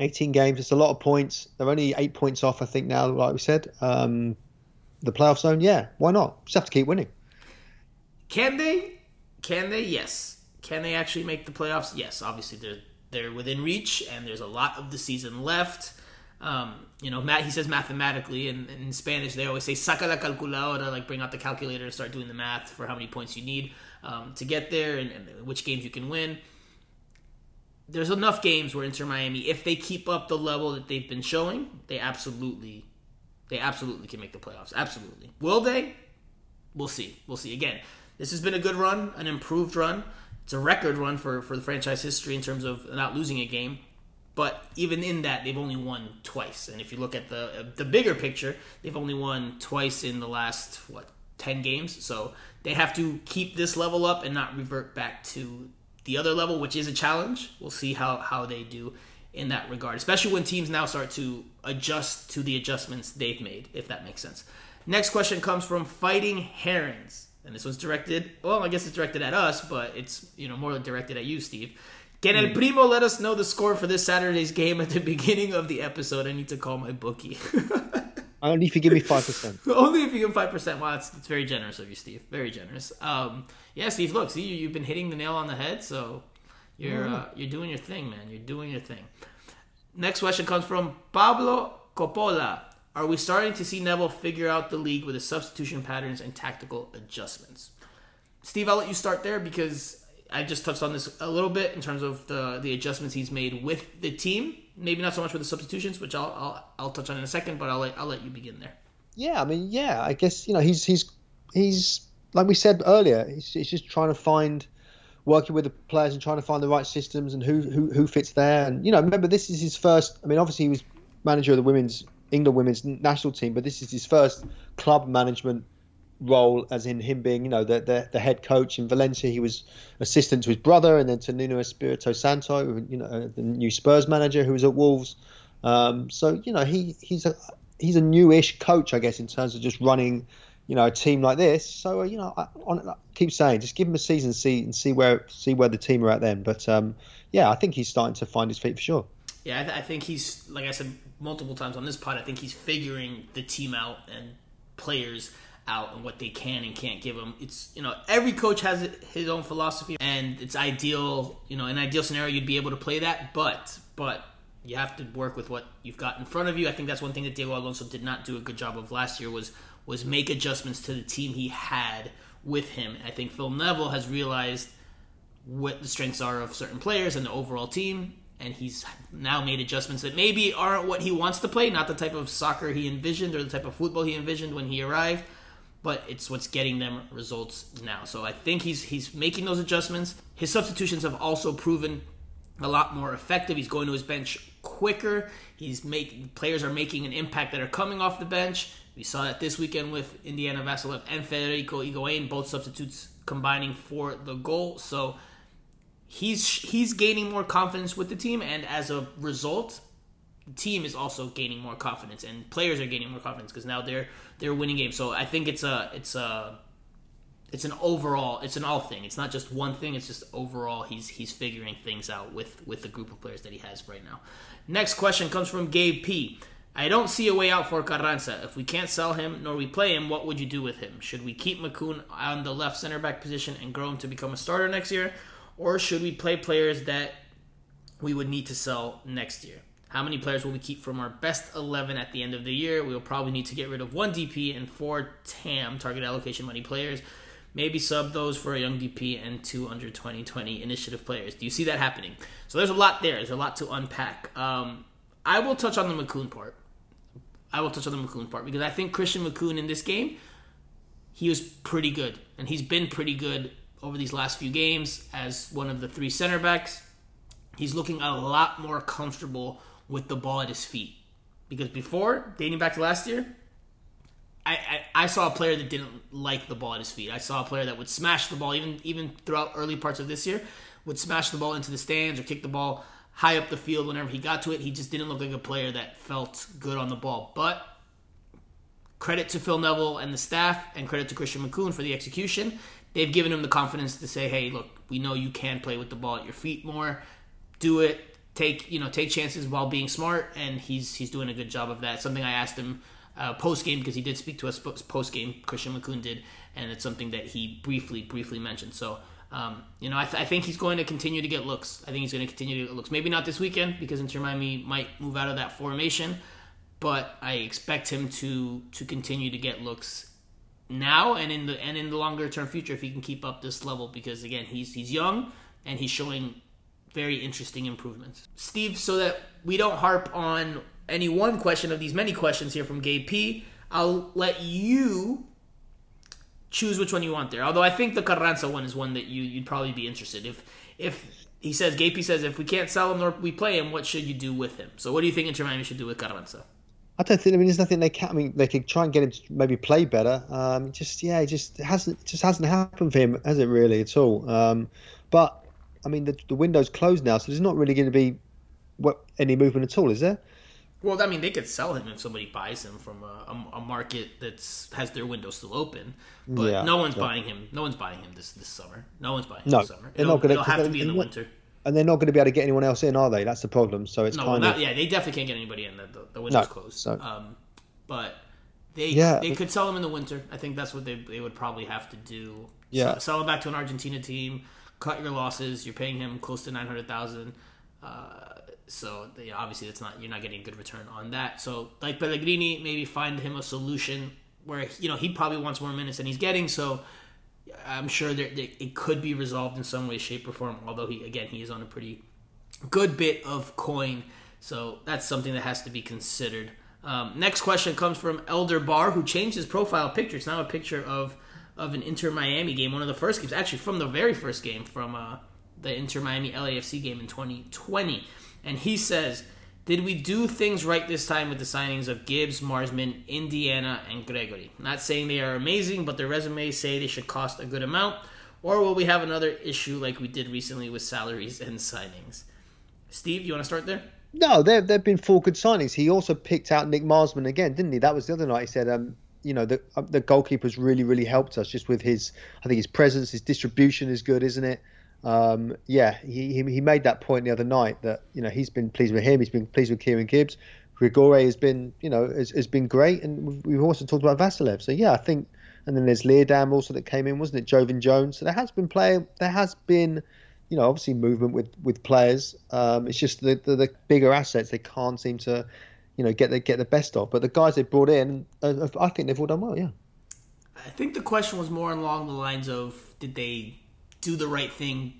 18 games. It's a lot of points. They're only eight points off, I think, now, like we said. Um, the playoff zone, yeah, why not? Just have to keep winning. Can they? Can they? Yes. Can they actually make the playoffs? Yes. Obviously, they're they're within reach, and there's a lot of the season left. Um, you know, Matt. He says mathematically, and in Spanish they always say "saca la calculadora," like bring out the calculator and start doing the math for how many points you need um, to get there, and, and which games you can win. There's enough games where Inter Miami, if they keep up the level that they've been showing, they absolutely, they absolutely can make the playoffs. Absolutely. Will they? we'll see. We'll see. Again, this has been a good run, an improved run. It's a record run for, for the franchise history in terms of not losing a game. But even in that, they've only won twice. And if you look at the the bigger picture, they've only won twice in the last what ten games. So they have to keep this level up and not revert back to the other level, which is a challenge. We'll see how how they do in that regard, especially when teams now start to adjust to the adjustments they've made, if that makes sense. Next question comes from Fighting Herons, and this one's directed. Well, I guess it's directed at us, but it's you know more directed at you, Steve. Can El hmm. Primo let us know the score for this Saturday's game at the *laughs* beginning of the episode? I need to call my bookie. *laughs* Only if you give me five percent. *laughs* Only if you give five percent. Wow, it's, it's very generous of you, Steve. Very generous. Um, yeah, Steve. Look, see, you've been hitting the nail on the head, so you're uh, you're doing your thing, man. You're doing your thing. Next question comes from Pablo Coppola. Are we starting to see Neville figure out the league with his substitution patterns and tactical adjustments? Steve, I'll let you start there because I just touched on this a little bit in terms of the the adjustments he's made with the team. Maybe not so much with the substitutions, which I'll I'll, I'll touch on in a second, but I'll let I'll let you begin there. Yeah, I mean, yeah, I guess you know he's he's he's like we said earlier, he's, he's just trying to find working with the players and trying to find the right systems and who who who fits there. And you know, remember this is his first. I mean, obviously he was manager of the women's England women's national team, but this is his first club management role, as in him being, you know, the, the, the head coach in Valencia. He was assistant to his brother, and then to Nuno Espirito Santo, you know, the new Spurs manager who was at Wolves. Um, so you know, he he's a he's a newish coach, I guess, in terms of just running, you know, a team like this. So uh, you know, I, on, I keep saying, just give him a season, see and see where see where the team are at then. But um, yeah, I think he's starting to find his feet for sure. Yeah, I, th- I think he's like I said multiple times on this pod. I think he's figuring the team out and players out and what they can and can't give them. It's you know every coach has his own philosophy, and it's ideal. You know, an ideal scenario, you'd be able to play that, but but you have to work with what you've got in front of you. I think that's one thing that Diego Alonso did not do a good job of last year was was make adjustments to the team he had with him. I think Phil Neville has realized what the strengths are of certain players and the overall team, and he's now made adjustments that maybe aren't what he wants to play, not the type of soccer he envisioned or the type of football he envisioned when he arrived, but it's what's getting them results now. So I think he's he's making those adjustments. His substitutions have also proven a lot more effective. He's going to his bench quicker. He's making players are making an impact that are coming off the bench. We saw that this weekend with Indiana Vassilev and Federico Higuain, both substitutes combining for the goal. So he's he's gaining more confidence with the team, and as a result, team is also gaining more confidence, and players are gaining more confidence because now they're they're winning games. So I think it's a it's a it's an overall it's an all thing. It's not just one thing. It's just overall he's he's figuring things out with with the group of players that he has right now. Next question comes from Gabe P. I don't see a way out for Carranza. If we can't sell him nor we play him, what would you do with him? Should we keep Makoun on the left center back position and grow him to become a starter next year, or should we play players that we would need to sell next year? How many players will we keep from our best 11 at the end of the year? We will probably need to get rid of one DP and four TAM, target allocation money players. Maybe sub those for a young DP and two under 2020 initiative players. Do you see that happening? So there's a lot there. There's a lot to unpack. Um, I will touch on the Makoun part. I will touch on the Makoun part because I think Christian Makoun in this game, he was pretty good. And he's been pretty good over these last few games as one of the three center backs. He's looking a lot more comfortable with the ball at his feet. Because before, dating back to last year, I, I, I, saw a player that didn't like the ball at his feet. I saw a player that would smash the ball, even even throughout early parts of this year, would smash the ball into the stands or kick the ball high up the field whenever he got to it. He just didn't look like a player that felt good on the ball. But credit to Phil Neville and the staff, and credit to Christian Makoun for the execution. They've given him the confidence to say, "Hey, look, we know you can play with the ball at your feet more. Do it. Take you know take chances while being smart." And he's he's doing a good job of that. Something I asked him uh, post game because he did speak to us post game. Christian Makoun did, and it's something that he briefly briefly mentioned. So. Um, you know, I, th- I, think he's going to continue to get looks. I think he's going to continue to get looks. Maybe not this weekend because Inter Miami might move out of that formation, but I expect him to to continue to get looks now and in the and in the longer term future if he can keep up this level because again he's he's young and he's showing very interesting improvements. Steve, so that we don't harp on any one question of these many questions here from Gabe P. I'll let you choose which one you want there. Although I think the Carranza one is one that you you'd probably be interested if if he says Gabe P says if we can't sell him nor we play him, what should you do with him? So what do you think Inter Miami should do with Carranza? I don't think. I mean, there's nothing they can. I mean, they could try and get him to maybe play better. Um, just yeah, it just hasn't just hasn't happened for him, has it really at all? Um, but I mean, the, the window's closed now, so there's not really going to be what, any movement at all, is there? Well, I mean, they could sell him if somebody buys him from a, a, a market that's has their window still open. But Yeah, no one's yeah. buying him. No one's buying him this this summer. No one's buying him No, this summer. they're It'll, not gonna- it'll have to they're- be in the they're- winter. And they're not going to be able to get anyone else in, are they? That's the problem. So it's No, kind not, of yeah, they definitely can't get anybody in. The, the, the window's No, closed. so- Um, but they Yeah. they could sell him in the winter. I think that's what they they would probably have to do. Yeah. sell him back to an Argentina team. Cut your losses. You're paying him close to nine hundred thousand. Uh, so obviously that's not you're not getting a good return on that. So like Pellegrini, maybe find him a solution where you know he probably wants more minutes than he's getting. So I'm sure that that it could be resolved in some way, shape, or form. Although he again he is on a pretty good bit of coin, so that's something that has to be considered. Um, next question comes from Elder Bar, who changed his profile picture. It's now a picture of of an Inter Miami game, one of the first games, actually from the very first game from uh, the Inter Miami LAFC game in 2020, and he says. Did we do things right this time with the signings of Gibbs, Marsman, Indiana, and Gregore? Not saying they are amazing, but their resumes say they should cost a good amount. Or will we have another issue like we did recently with salaries and signings? Steve, you want to start there? No, there there've been four good signings. He also picked out Nick Marsman again, didn't he? That was the other night. He said, um, you know, the uh, the goalkeeper's really really helped us just with his. I think his presence, his distribution is good, isn't it? Um, yeah, he, he made that point the other night that you know he's been pleased with him. He's been pleased with Kieran Gibbs. Gregore has been you know has, has been great, and we've, also talked about Vassilev. So yeah, I think. And then there's Leerdam also that came in, wasn't it? Joevin Jones. So there has been play. There has been you know, obviously movement with with players. Um, it's just the, the the bigger assets they can't seem to, you know, get the get the best of. But the guys they brought in, uh, I think they've all done well. Yeah. I think the question was more along the lines of did they do the right thing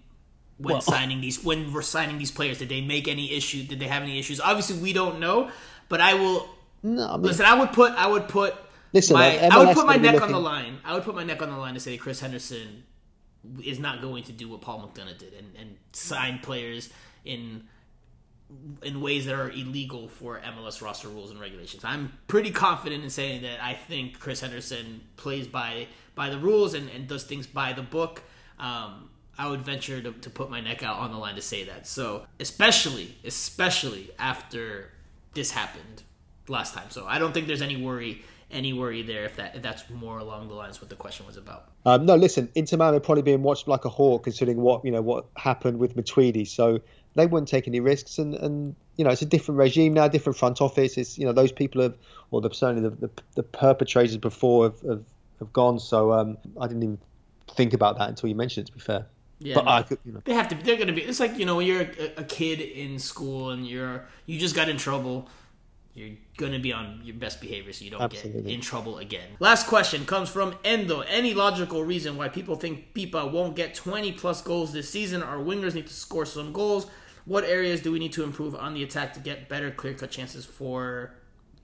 when Well- signing these when we're signing these players? Did they make any issue? Did they have any issues? Obviously, we don't know. But I will No, I mean, listen. I would put I would put Listen, my, uh, I would put my neck on the line. I would put my neck on the line to say Chris Henderson is not going to do what Paul McDonough did and, and sign players in in ways that are illegal for MLS roster rules and regulations. I'm pretty confident in saying that I think Chris Henderson plays by by the rules and, and does things by the book. Um, I would venture to, to put my neck out on the line to say that. So especially especially after this happened last time. So I don't think there's any worry any worry there if that if that's more along the lines what the question was about. um, no, listen, Inter Miami probably being watched like a hawk, considering what you know what happened with Matuidi. So they wouldn't take any risks, and and you know it's a different regime now, different front office. It's you know those people have, or the certainly the the, the perpetrators before have, have have gone. So um, I didn't even think about that until you mentioned it. To be fair. Yeah, but. I could, you know, They have to. They're going to be. It's like you know when you're a, a kid in school and you're you just got in trouble. You're going to be on your best behavior so you don't get in trouble again. Last question comes from Endo. Any logical reason why people think Pipa won't get 20 plus goals this season? Our wingers need to score some goals. What areas do we need to improve on the attack to get better clear cut chances for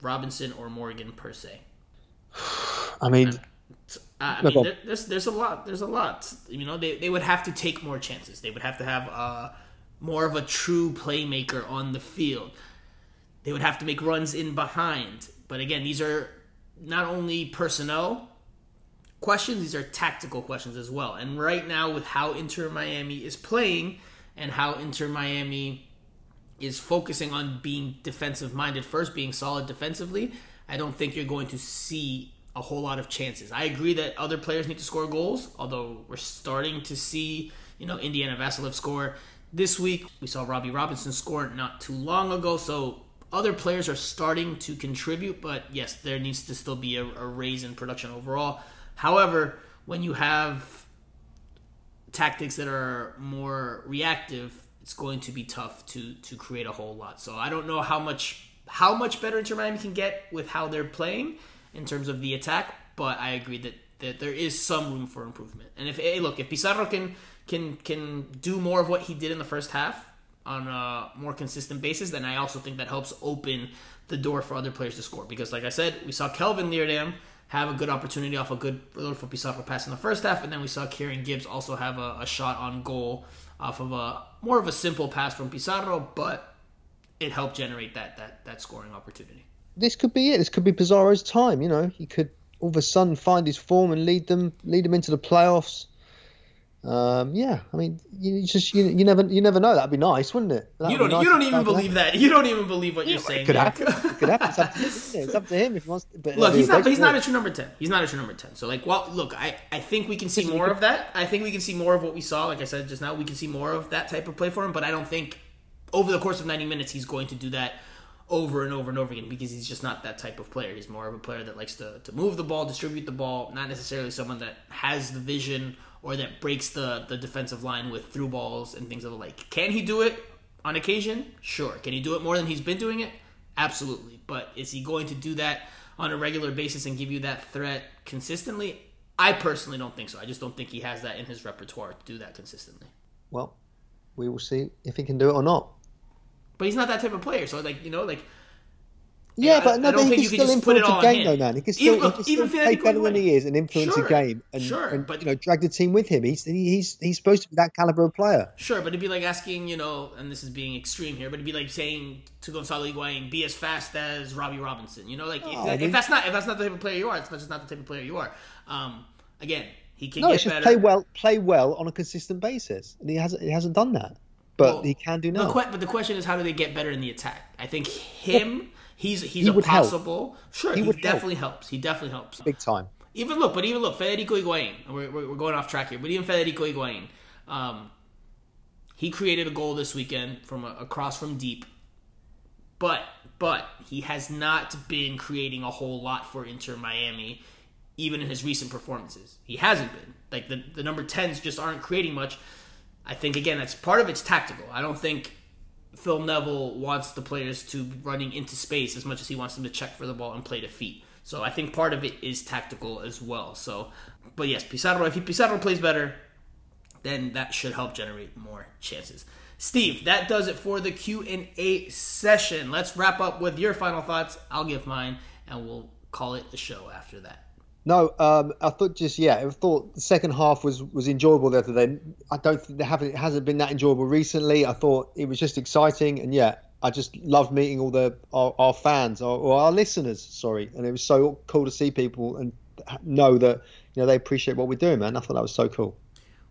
Robinson or Morgan per se? *sighs* I mean, Uh, I mean, there, there's there's a lot. There's a lot. You know, they they would have to take more chances. They would have to have uh, more of a true playmaker on the field. They would have to make runs in behind. But again, these are not only personnel questions; these are tactical questions as well. And right now, with how Inter Miami is playing and how Inter Miami is focusing on being defensive minded first, being solid defensively, I don't think you're going to see a whole lot of chances. I agree that other players need to score goals, although we're starting to see, you know, Indiana Vassilev score this week. We saw Robbie Robinson score not too long ago, so other players are starting to contribute, but yes, there needs to still be a, a raise in production overall. However, when you have tactics that are more reactive, it's going to be tough to to create a whole lot. So I don't know how much how much better Inter Miami can get with how they're playing in terms of the attack, but I agree that, that there is some room for improvement. And if hey, look, if Pizarro can can can do more of what he did in the first half on a more consistent basis, then I also think that helps open the door for other players to score. Because like I said, we saw Kelvin Leerdam have a good opportunity off a good little Rodolfo Pizarro pass in the first half, and then we saw Kieran Gibbs also have a, a shot on goal off of a more of a simple pass from Pizarro, but it helped generate that that that scoring opportunity. this could be it. This could be Pizarro's time. You know, he could all of a sudden find his form and lead them lead them into the playoffs. Um, yeah, I mean, you just you, you never you never know. That'd be nice, wouldn't it? That'd you don't nice you don't even believe that. You don't even believe what you're saying. It could happen. it could happen. It's up, to, him, it's up to him if he wants. To, but look, he's not. He's not a true number ten. He's not a true number ten. So like, well, look, I I think we can see more of that. I think we can see more of what we saw. Like I said just now, we can see more of that type of play for him. But I don't think over the course of 90 minutes he's going to do that over and over and over again because he's just not that type of player. He's more of a player that likes to, to move the ball, distribute the ball, not necessarily someone that has the vision or that breaks the, the defensive line with through balls and things of the like. Can he do it on occasion? Sure. Can he do it more than he's been doing it? Absolutely. But is he going to do that on a regular basis and give you that threat consistently? I personally don't think so. I just don't think he has that in his repertoire to do that consistently. Well, we will see if he can do it or not. But he's not that type of player. So like you know like. Yeah, but no, but he can still influence a game, though, man. He can still, even, he can still play better than he is and influence sure, a game, and, sure, and but, you know, drag the team with him. He's he's he's supposed to be that caliber of player. Sure, but it'd be like asking, you know, and this is being extreme here, but it'd be like saying to Gonzalo Higuain, "Be as fast as Robbie Robinson." You know, like oh, if, that, if, that's not if that's not the type of player you are, it's just not the type of player you are. Um, again, he can no, get it's just better. play well, play well on a consistent basis, and he hasn't he hasn't done that but well, he can do now. But the question is, how do they get better in the attack? I think him, he's he's he a possible. Help. Sure, he, he definitely help. helps. He definitely helps. Big time. Even look, but even look, Federico Higuain. We're, we're going off track here, but even Federico Higuain, um, he created a goal this weekend from a, across from deep. But but he has not been creating a whole lot for Inter Miami, even in his recent performances. He hasn't been. Like the the number tens just aren't creating much. I think again that's part of it's tactical. I don't think Phil Neville wants the players to be running into space as much as he wants them to check for the ball and play to feet. So I think part of it is tactical as well. So, but yes, Pizarro. If Pizarro plays better, then that should help generate more chances. Steve, that does it for the Q and A session. Let's wrap up with your final thoughts. I'll give mine, and we'll call it the show after that. No, um, I thought just yeah, I thought the second half was was enjoyable the other day. I don't think they haven't it hasn't been that enjoyable recently. I thought it was just exciting, and yeah, I just loved meeting all the our, our fans or, or, our listeners. Sorry, and it was so cool to see people and know that you know they appreciate what we're doing, man. I thought that was so cool.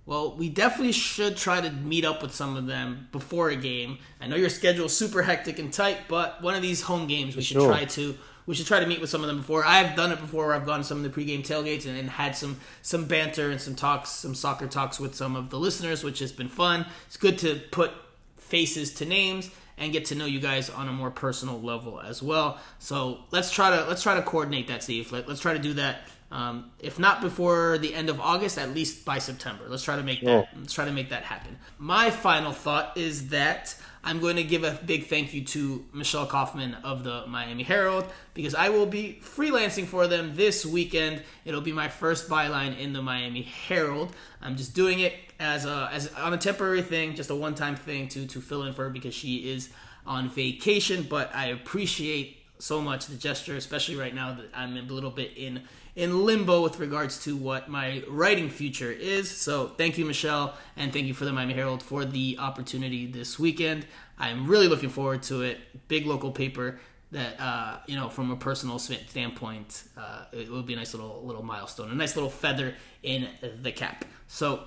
Well, we definitely should try to meet up with some of them before a game. I know your schedule is super hectic and tight, but one of these home games we should try to we should try to meet with some of them before. I've done it before. Where I've gone to some of the pregame tailgates and, and, had some some banter and some talks, some soccer talks with some of the listeners, which has been fun. It's good to put faces to names and get to know you guys on a more personal level as well. So let's try to let's try to coordinate that, Steve. Let, us try to do that. Um, if not before the end of August, at least by September. Let's try to make that. Let's try to make that happen. My final thought is that I'm going to give a big thank you to Michelle Kaufman of the Miami Herald because I will be freelancing for them this weekend. It'll be my first byline in the Miami Herald. I'm just doing it as a as on a temporary thing, just a one-time thing to to fill in for her because she is on vacation. But I appreciate so much the gesture, especially right now that I'm a little bit in in limbo with regards to what my writing future is. So thank you, Michelle, and thank you for the Miami Herald for the opportunity this weekend. I'm really looking forward to it. Big local paper that uh, you know from a personal standpoint, uh, it will be a nice little little milestone, a nice little feather in the cap. So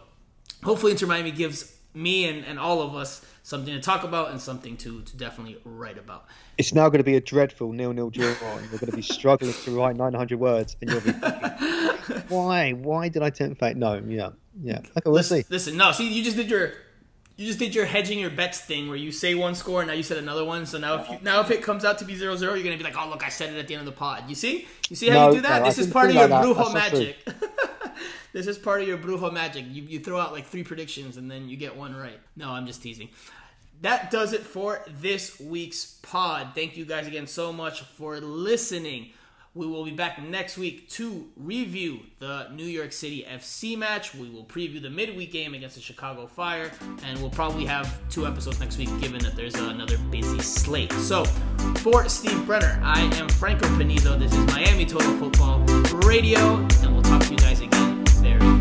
hopefully, Inter Miami gives me and, and all of us something to talk about and something to, to definitely write about. It's now going to be a dreadful nil-nil draw, and you're going to be struggling to write 900 words, and you'll be thinking, *laughs* why? Why did I tempt fate? No, yeah, yeah. Okay, we'll listen, see. Listen, no, see, you just did your you just did your hedging your bets thing where you say one score and now you said another one. So now if you, now if it comes out to be 0-0, you're gonna be like, oh look, I said it at the end of the pod. You see? You see how no, you do that? No, this is part of your brujo magic. *laughs* this is part of your brujo magic. You you throw out like three predictions and then you get one right. No, I'm just teasing that does it for this week's pod. Thank you guys again so much for listening. We will be back next week to review the New York City FC match. We will preview the midweek game against the Chicago Fire, and we'll probably have two episodes next week given that there's another busy slate. So, for Steve Brenner, I am Franco Panizo. This is Miami Total Football Radio, and we'll talk to you guys again very